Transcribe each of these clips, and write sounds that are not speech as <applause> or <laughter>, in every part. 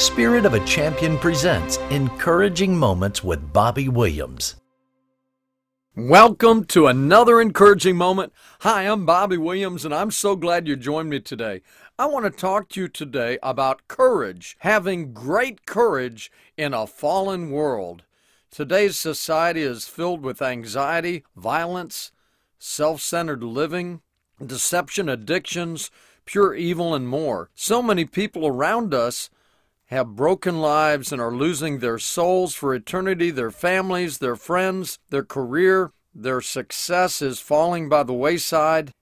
Spirit of a Champion presents Encouraging Moments with Bobby Williams. Welcome to another encouraging moment. Hi, I'm Bobby Williams, and I'm so glad you joined me today. I want to talk to you today about courage, having great courage in a fallen world. Today's society is filled with anxiety, violence, self centered living, deception, addictions, pure evil, and more. So many people around us have broken lives and are losing their souls for eternity, their families, their friends, their career, their success is falling by the wayside.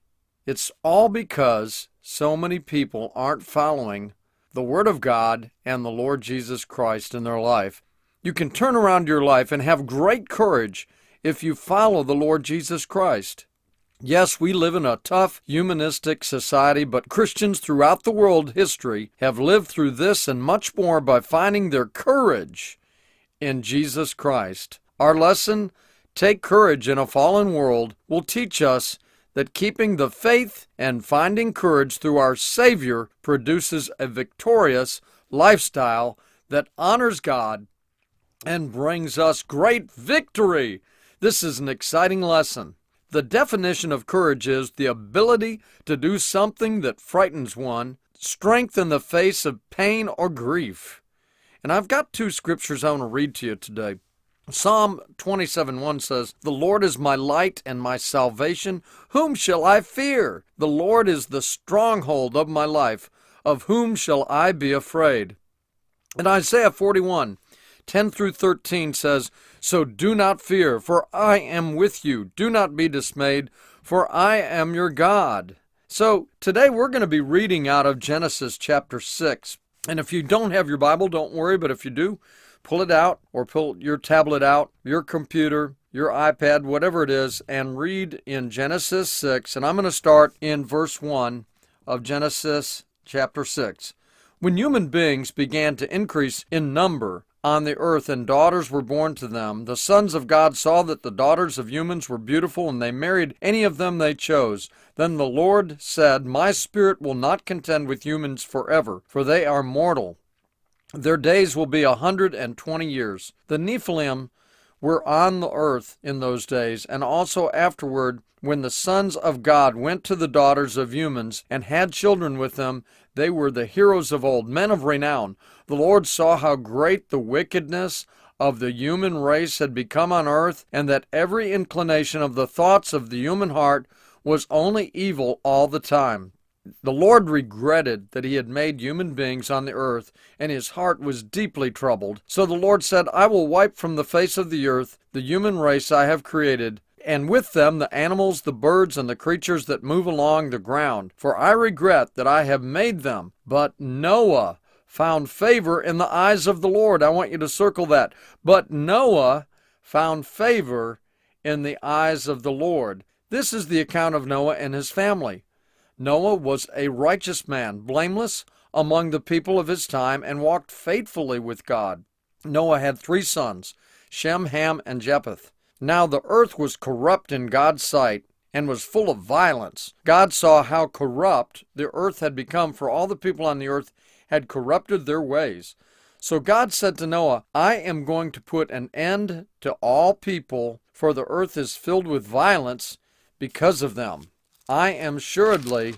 It's all because so many people aren't following the Word of God and the Lord Jesus Christ in their life. You can turn around your life and have great courage if you follow the Lord Jesus Christ. Yes, we live in a tough, humanistic society, but Christians throughout the world history have lived through this and much more by finding their courage in Jesus Christ. Our lesson, Take Courage in a Fallen World, will teach us that keeping the faith and finding courage through our Savior produces a victorious lifestyle that honors God and brings us great victory. This is an exciting lesson. The definition of courage is the ability to do something that frightens one, strength in the face of pain or grief. And I've got two scriptures I want to read to you today. Psalm 27 1 says, The Lord is my light and my salvation. Whom shall I fear? The Lord is the stronghold of my life. Of whom shall I be afraid? And Isaiah 41 10 through 13 says, So do not fear, for I am with you. Do not be dismayed, for I am your God. So today we're going to be reading out of Genesis chapter 6. And if you don't have your Bible, don't worry, but if you do, pull it out or pull your tablet out, your computer, your iPad, whatever it is, and read in Genesis 6. And I'm going to start in verse 1 of Genesis chapter 6. When human beings began to increase in number, on the earth, and daughters were born to them. The sons of God saw that the daughters of humans were beautiful, and they married any of them they chose. Then the Lord said, My spirit will not contend with humans forever, for they are mortal. Their days will be a hundred and twenty years. The Nephilim were on the earth in those days, and also afterward, when the sons of God went to the daughters of humans and had children with them, they were the heroes of old, men of renown. The Lord saw how great the wickedness of the human race had become on earth, and that every inclination of the thoughts of the human heart was only evil all the time. The Lord regretted that he had made human beings on the earth, and his heart was deeply troubled. So the Lord said, I will wipe from the face of the earth the human race I have created, and with them the animals, the birds, and the creatures that move along the ground. For I regret that I have made them. But Noah found favor in the eyes of the Lord. I want you to circle that. But Noah found favor in the eyes of the Lord. This is the account of Noah and his family. Noah was a righteous man, blameless among the people of his time, and walked faithfully with God. Noah had three sons, Shem, Ham, and Japheth. Now the earth was corrupt in God's sight and was full of violence. God saw how corrupt the earth had become, for all the people on the earth had corrupted their ways. So God said to Noah, I am going to put an end to all people, for the earth is filled with violence because of them. I am assuredly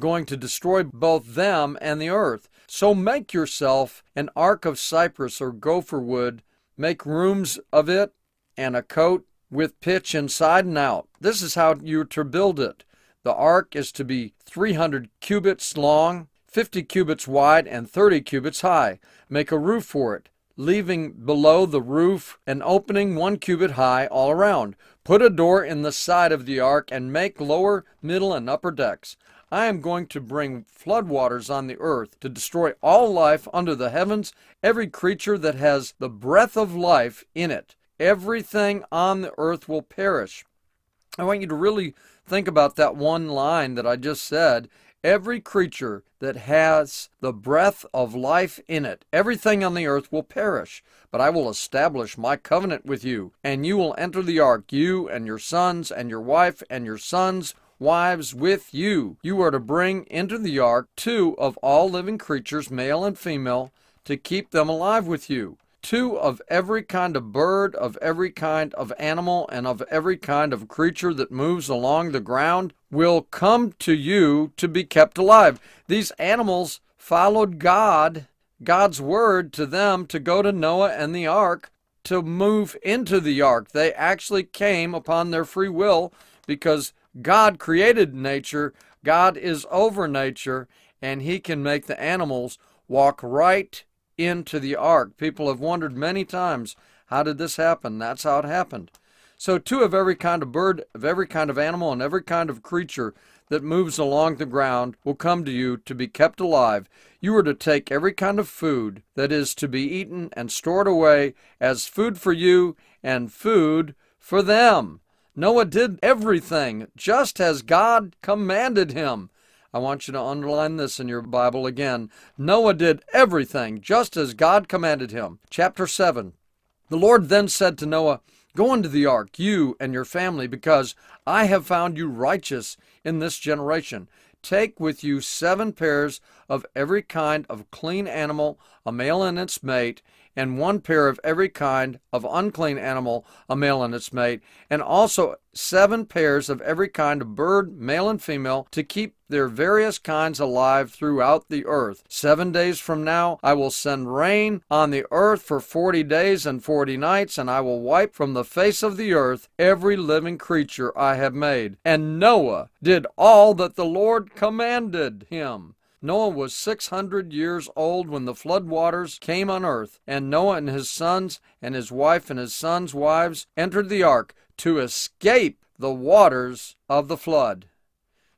going to destroy both them and the earth. So make yourself an ark of cypress or gopher wood, make rooms of it, and a coat with pitch inside and out. This is how you're to build it. The ark is to be 300 cubits long, 50 cubits wide, and 30 cubits high. Make a roof for it leaving below the roof an opening one cubit high all around. Put a door in the side of the ark and make lower, middle, and upper decks. I am going to bring floodwaters on the earth to destroy all life under the heavens, every creature that has the breath of life in it. Everything on the earth will perish. I want you to really think about that one line that I just said Every creature that has the breath of life in it, everything on the earth will perish. But I will establish my covenant with you, and you will enter the ark, you and your sons, and your wife, and your sons' wives with you. You are to bring into the ark two of all living creatures, male and female, to keep them alive with you. Two of every kind of bird, of every kind of animal, and of every kind of creature that moves along the ground will come to you to be kept alive. These animals followed God, God's word to them to go to Noah and the ark to move into the ark. They actually came upon their free will because God created nature, God is over nature, and He can make the animals walk right into the ark. People have wondered many times, how did this happen? That's how it happened. So, two of every kind of bird, of every kind of animal, and every kind of creature that moves along the ground will come to you to be kept alive. You are to take every kind of food that is to be eaten and stored away as food for you and food for them. Noah did everything just as God commanded him. I want you to underline this in your Bible again. Noah did everything just as God commanded him. Chapter 7. The Lord then said to Noah, Go into the ark, you and your family, because I have found you righteous in this generation. Take with you seven pairs of every kind of clean animal, a male and its mate, and one pair of every kind of unclean animal, a male and its mate, and also seven pairs of every kind of bird, male and female, to keep their various kinds alive throughout the earth. Seven days from now, I will send rain on the earth for forty days and forty nights, and I will wipe from the face of the earth every living creature I have made. And Noah did all that the Lord commanded him. Noah was 600 years old when the flood waters came on earth, and Noah and his sons and his wife and his sons' wives entered the ark to escape the waters of the flood.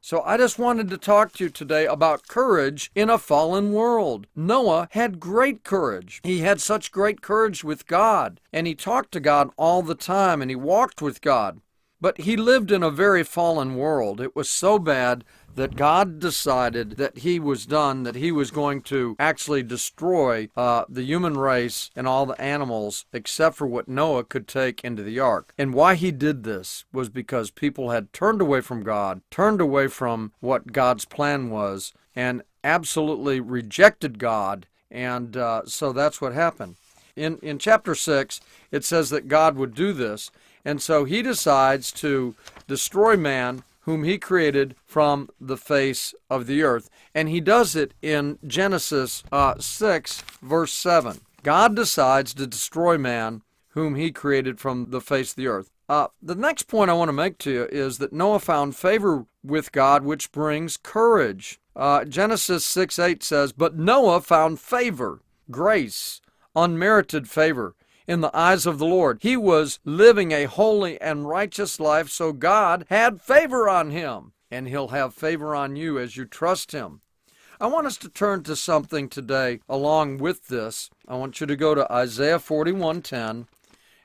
So I just wanted to talk to you today about courage in a fallen world. Noah had great courage. He had such great courage with God, and he talked to God all the time, and he walked with God. But he lived in a very fallen world. It was so bad that God decided that he was done, that he was going to actually destroy uh, the human race and all the animals except for what Noah could take into the ark. And why he did this was because people had turned away from God, turned away from what God's plan was, and absolutely rejected God. And uh, so that's what happened. In, in chapter 6, it says that God would do this. And so he decides to destroy man whom he created from the face of the earth. And he does it in Genesis uh, 6, verse 7. God decides to destroy man whom he created from the face of the earth. Uh, the next point I want to make to you is that Noah found favor with God, which brings courage. Uh, Genesis 6 8 says, But Noah found favor, grace, unmerited favor in the eyes of the Lord. He was living a holy and righteous life, so God had favor on him, and He'll have favor on you as you trust Him. I want us to turn to something today along with this. I want you to go to Isaiah 41:10,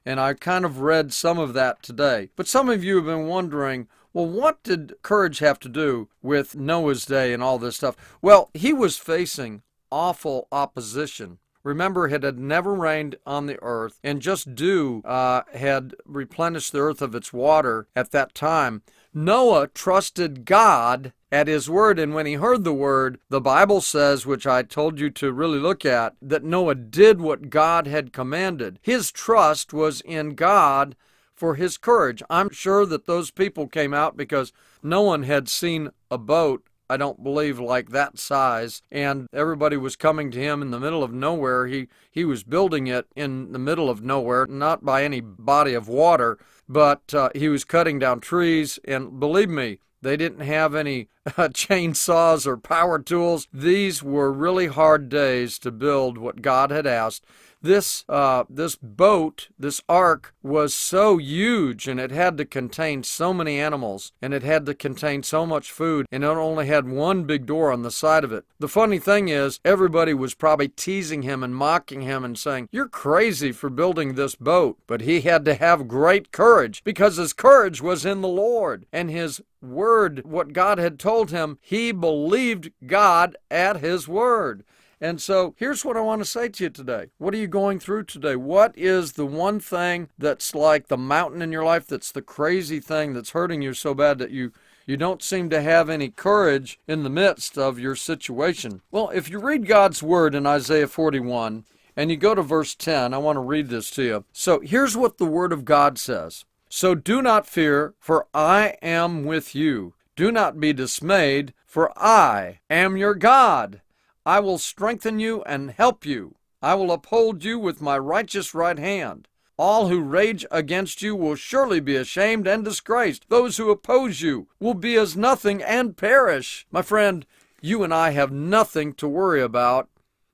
and I kind of read some of that today. But some of you have been wondering, well, what did courage have to do with Noah's day and all this stuff? Well, he was facing awful opposition. Remember, it had never rained on the earth, and just dew uh, had replenished the earth of its water at that time. Noah trusted God at his word, and when he heard the word, the Bible says, which I told you to really look at, that Noah did what God had commanded. His trust was in God for his courage. I'm sure that those people came out because no one had seen a boat I don't believe like that size. And everybody was coming to him in the middle of nowhere. He he was building it in the middle of nowhere, not by any body of water, but uh, he was cutting down trees. And believe me, they didn't have any <laughs> uh, chainsaws or power tools. These were really hard days to build what God had asked this uh, this boat, this ark, was so huge, and it had to contain so many animals, and it had to contain so much food, and it only had one big door on the side of it. The funny thing is, everybody was probably teasing him and mocking him and saying, "You're crazy for building this boat," but he had to have great courage because his courage was in the Lord and his word, what God had told him. He believed God at his word. And so here's what I want to say to you today. What are you going through today? What is the one thing that's like the mountain in your life that's the crazy thing that's hurting you so bad that you You don't seem to have any courage in the midst of your situation. Well, if you read God's word in Isaiah 41 and you go to verse 10, I want to read this to you. So here's what the word of God says So do not fear, for I am with you. Do not be dismayed, for I am your God. I will strengthen you and help you. I will uphold you with my righteous right hand. All who rage against you will surely be ashamed and disgraced. Those who oppose you will be as nothing and perish. My friend, you and I have nothing to worry about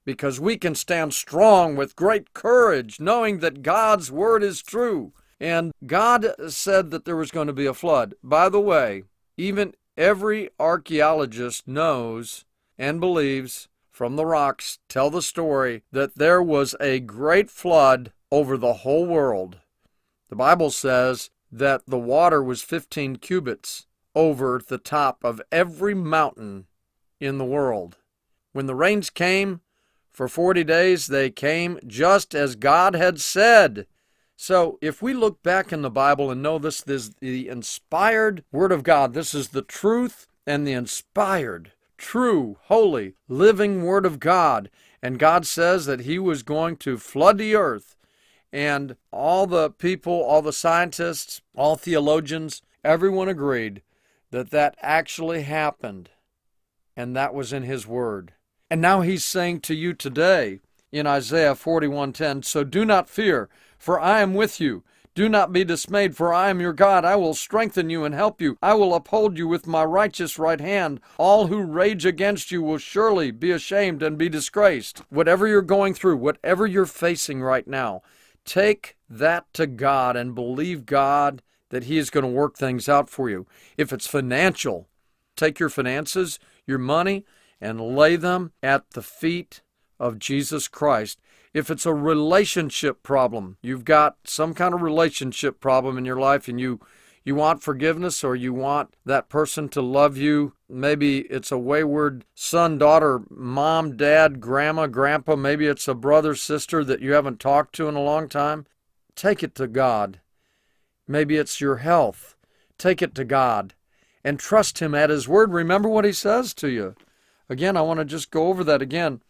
because we can stand strong with great courage, knowing that God's word is true. And God said that there was going to be a flood. By the way, even every archaeologist knows and believes from the rocks tell the story that there was a great flood over the whole world. The Bible says that the water was 15 cubits over the top of every mountain in the world. When the rains came for 40 days, they came just as God had said. So, if we look back in the Bible and know this is the inspired Word of God, this is the truth and the inspired, true, holy, living Word of God. And God says that He was going to flood the earth and all the people, all the scientists, all theologians, everyone agreed that that actually happened. And that was in his word. And now he's saying to you today in Isaiah 41:10, "So do not fear, for I am with you. Do not be dismayed, for I am your God. I will strengthen you and help you. I will uphold you with my righteous right hand. All who rage against you will surely be ashamed and be disgraced." Whatever you're going through, whatever you're facing right now, Take that to God and believe God that He is going to work things out for you. If it's financial, take your finances, your money, and lay them at the feet of Jesus Christ. If it's a relationship problem, you've got some kind of relationship problem in your life and you you want forgiveness or you want that person to love you. Maybe it's a wayward son, daughter, mom, dad, grandma, grandpa. Maybe it's a brother, sister that you haven't talked to in a long time. Take it to God. Maybe it's your health. Take it to God and trust Him at His word. Remember what He says to you. Again, I want to just go over that again.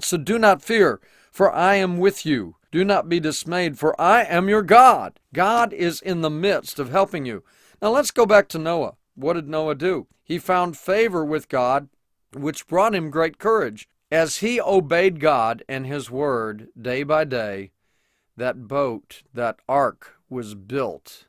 So do not fear, for I am with you. Do not be dismayed, for I am your God. God is in the midst of helping you. Now let's go back to Noah. What did Noah do? He found favor with God, which brought him great courage. As he obeyed God and his word day by day, that boat, that ark was built.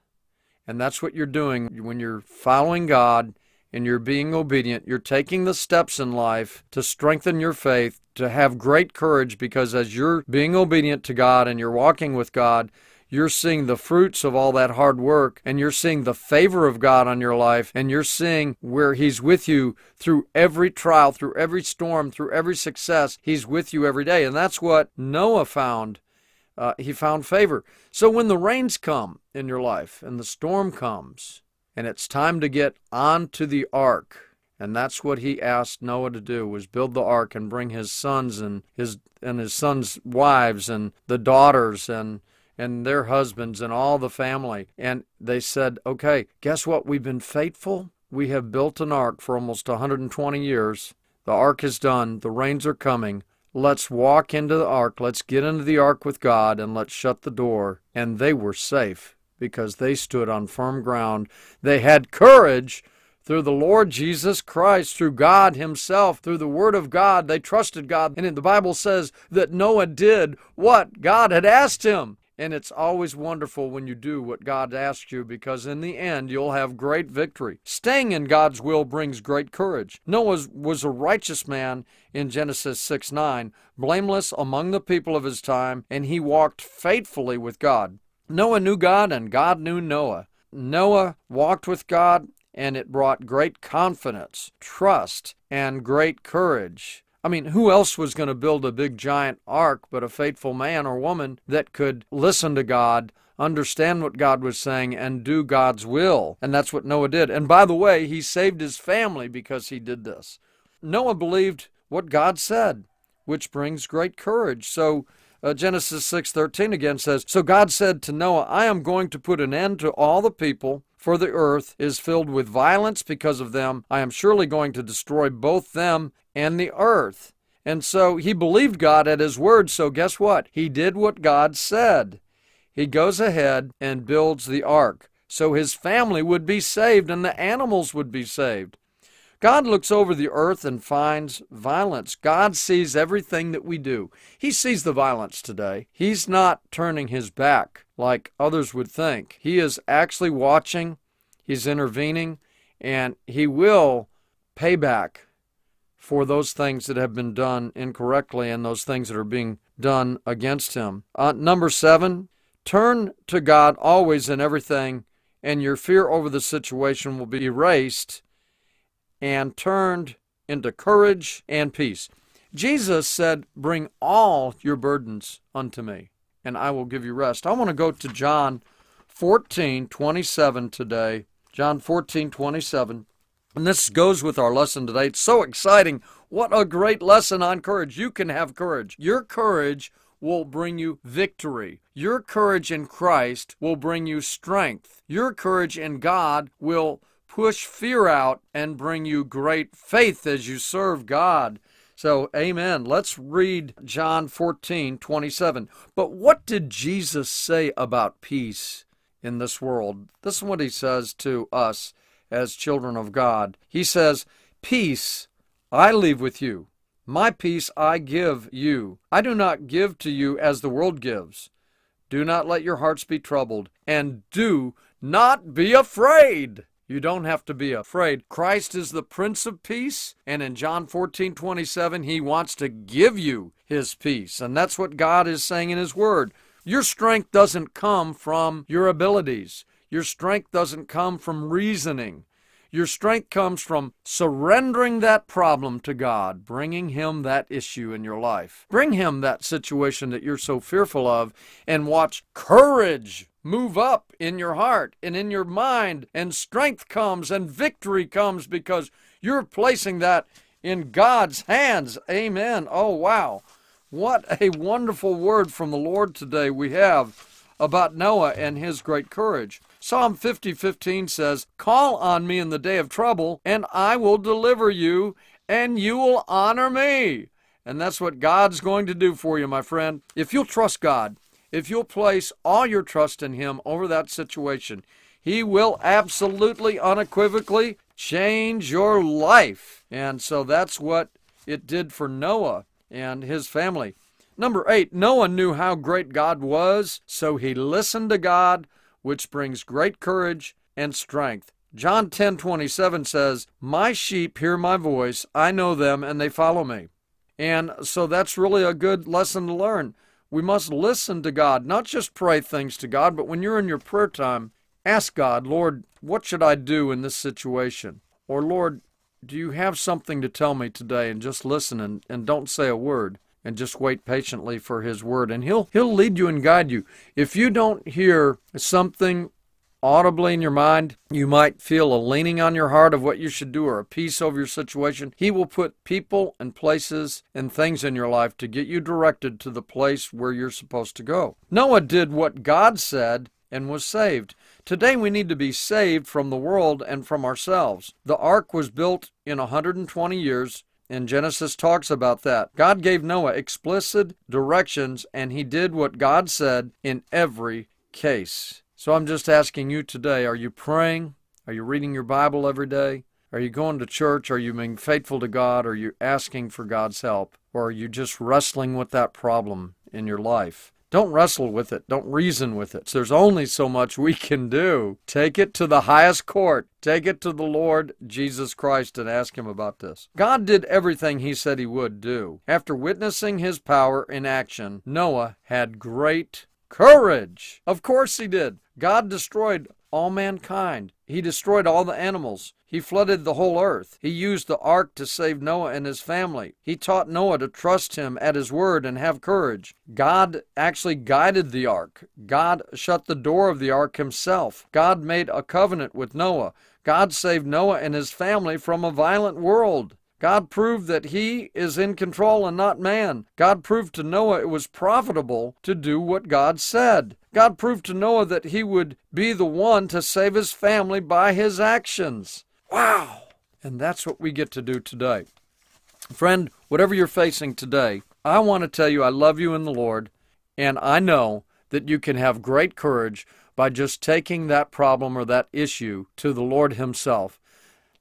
And that's what you're doing when you're following God and you're being obedient. You're taking the steps in life to strengthen your faith, to have great courage, because as you're being obedient to God and you're walking with God, you're seeing the fruits of all that hard work and you're seeing the favor of God on your life and you're seeing where He's with you through every trial, through every storm, through every success. He's with you every day. And that's what Noah found. Uh, he found favor. So when the rains come in your life and the storm comes, and it's time to get onto the ark. And that's what he asked Noah to do was build the ark and bring his sons and his and his sons' wives and the daughters and and their husbands and all the family. And they said, "Okay, guess what? We've been faithful. We have built an ark for almost 120 years. The ark is done. The rains are coming. Let's walk into the ark. Let's get into the ark with God and let's shut the door." And they were safe because they stood on firm ground. They had courage through the Lord Jesus Christ, through God Himself, through the Word of God. They trusted God. And the Bible says that Noah did what God had asked him. And it's always wonderful when you do what God asks you because in the end you'll have great victory. Staying in God's will brings great courage. Noah was a righteous man in Genesis 6 9, blameless among the people of his time, and he walked faithfully with God. Noah knew God and God knew Noah. Noah walked with God and it brought great confidence, trust, and great courage. I mean, who else was going to build a big giant ark but a faithful man or woman that could listen to God, understand what God was saying, and do God's will? And that's what Noah did. And by the way, he saved his family because he did this. Noah believed what God said, which brings great courage. So uh, Genesis 6:13 again says, "So God said to Noah, I am going to put an end to all the people for the earth is filled with violence because of them. I am surely going to destroy both them and the earth. And so he believed God at his word. So guess what? He did what God said. He goes ahead and builds the ark so his family would be saved and the animals would be saved. God looks over the earth and finds violence. God sees everything that we do. He sees the violence today. He's not turning his back like others would think. He is actually watching, he's intervening, and he will pay back for those things that have been done incorrectly and those things that are being done against him. Uh, number seven, turn to God always in everything, and your fear over the situation will be erased and turned into courage and peace. Jesus said, Bring all your burdens unto me, and I will give you rest. I want to go to John 14 27 today. John 14 27. And this goes with our lesson today. It's so exciting. What a great lesson on courage. You can have courage. Your courage will bring you victory. Your courage in Christ will bring you strength. Your courage in God will push fear out and bring you great faith as you serve God. So, amen. Let's read John 14, 27. But what did Jesus say about peace in this world? This is what he says to us as children of God. He says, Peace I leave with you. My peace I give you. I do not give to you as the world gives. Do not let your hearts be troubled, and do not be afraid. You don't have to be afraid. Christ is the Prince of Peace, and in John 14 27, He wants to give you His peace. And that's what God is saying in His Word. Your strength doesn't come from your abilities, your strength doesn't come from reasoning. Your strength comes from surrendering that problem to God, bringing Him that issue in your life. Bring Him that situation that you're so fearful of, and watch courage move up in your heart and in your mind, and strength comes and victory comes because you're placing that in God's hands. Amen. Oh, wow. What a wonderful word from the Lord today we have about Noah and his great courage. Psalm 50:15 says, "Call on me in the day of trouble, and I will deliver you, and you will honor me." And that's what God's going to do for you, my friend. If you'll trust God, if you'll place all your trust in him over that situation, he will absolutely unequivocally change your life. And so that's what it did for Noah and his family. Number 8, Noah knew how great God was, so he listened to God which brings great courage and strength. John 10:27 says, "My sheep hear my voice, I know them and they follow me." And so that's really a good lesson to learn. We must listen to God, not just pray things to God, but when you're in your prayer time, ask God, "Lord, what should I do in this situation?" Or, "Lord, do you have something to tell me today?" And just listen and, and don't say a word and just wait patiently for his word and he'll he'll lead you and guide you if you don't hear something audibly in your mind you might feel a leaning on your heart of what you should do or a peace over your situation he will put people and places and things in your life to get you directed to the place where you're supposed to go noah did what god said and was saved Today we need to be saved from the world and from ourselves. The ark was built in 120 years and Genesis talks about that. God gave Noah explicit directions, and he did what God said in every case. So I'm just asking you today are you praying? Are you reading your Bible every day? Are you going to church? Are you being faithful to God? Are you asking for God's help? Or are you just wrestling with that problem in your life? Don't wrestle with it. Don't reason with it. There's only so much we can do. Take it to the highest court. Take it to the Lord Jesus Christ and ask Him about this. God did everything He said He would do. After witnessing His power in action, Noah had great courage. Of course He did. God destroyed all mankind. He destroyed all the animals. He flooded the whole earth. He used the ark to save Noah and his family. He taught Noah to trust him at his word and have courage. God actually guided the ark. God shut the door of the ark himself. God made a covenant with Noah. God saved Noah and his family from a violent world. God proved that He is in control and not man. God proved to Noah it was profitable to do what God said. God proved to Noah that he would be the one to save his family by his actions. Wow! And that's what we get to do today. Friend, whatever you're facing today, I want to tell you I love you in the Lord, and I know that you can have great courage by just taking that problem or that issue to the Lord Himself.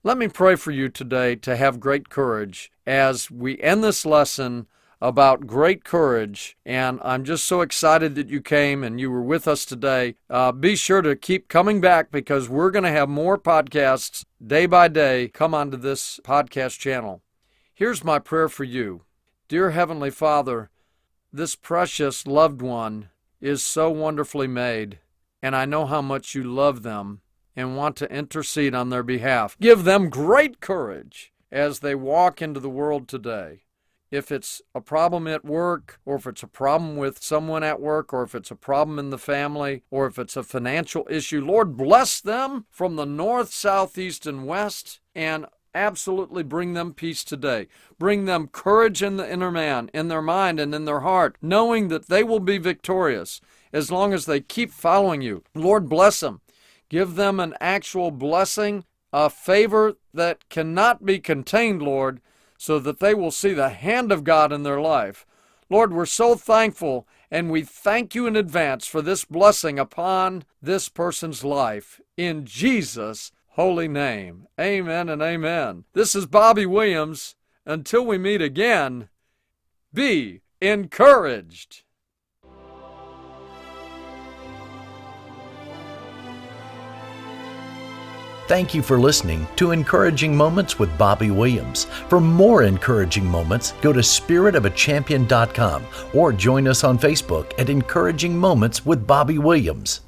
Let me pray for you today to have great courage as we end this lesson about great courage. And I'm just so excited that you came and you were with us today. Uh, be sure to keep coming back because we're going to have more podcasts day by day come onto this podcast channel. Here's my prayer for you Dear Heavenly Father, this precious loved one is so wonderfully made, and I know how much you love them and want to intercede on their behalf. Give them great courage as they walk into the world today if it's a problem at work, or if it's a problem with someone at work, or if it's a problem in the family, or if it's a financial issue, Lord, bless them from the north, south, east, and west, and absolutely bring them peace today. Bring them courage in the inner man, in their mind, and in their heart, knowing that they will be victorious as long as they keep following you. Lord, bless them. Give them an actual blessing, a favor that cannot be contained, Lord so that they will see the hand of God in their life. Lord, we're so thankful and we thank you in advance for this blessing upon this person's life. In Jesus' holy name. Amen and amen. This is Bobby Williams. Until we meet again, be encouraged. Thank you for listening to Encouraging Moments with Bobby Williams. For more encouraging moments, go to spiritofachampion.com or join us on Facebook at Encouraging Moments with Bobby Williams.